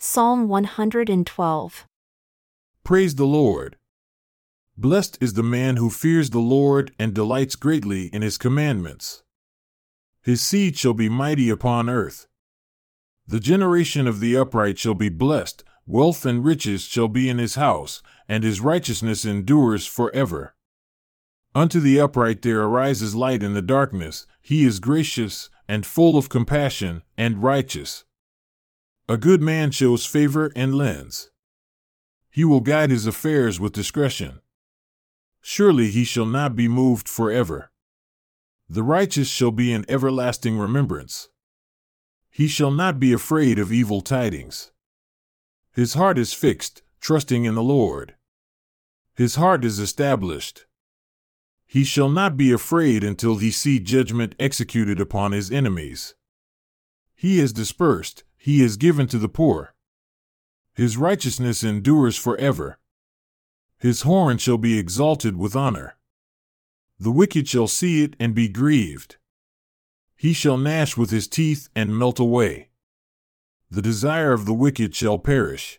Psalm 112. Praise the Lord. Blessed is the man who fears the Lord and delights greatly in his commandments. His seed shall be mighty upon earth. The generation of the upright shall be blessed, wealth and riches shall be in his house, and his righteousness endures forever. Unto the upright there arises light in the darkness, he is gracious, and full of compassion, and righteous. A good man shows favor and lends. He will guide his affairs with discretion. Surely he shall not be moved forever. The righteous shall be in everlasting remembrance. He shall not be afraid of evil tidings. His heart is fixed, trusting in the Lord. His heart is established. He shall not be afraid until he see judgment executed upon his enemies. He is dispersed, he is given to the poor. His righteousness endures forever. His horn shall be exalted with honor. The wicked shall see it and be grieved. He shall gnash with his teeth and melt away. The desire of the wicked shall perish.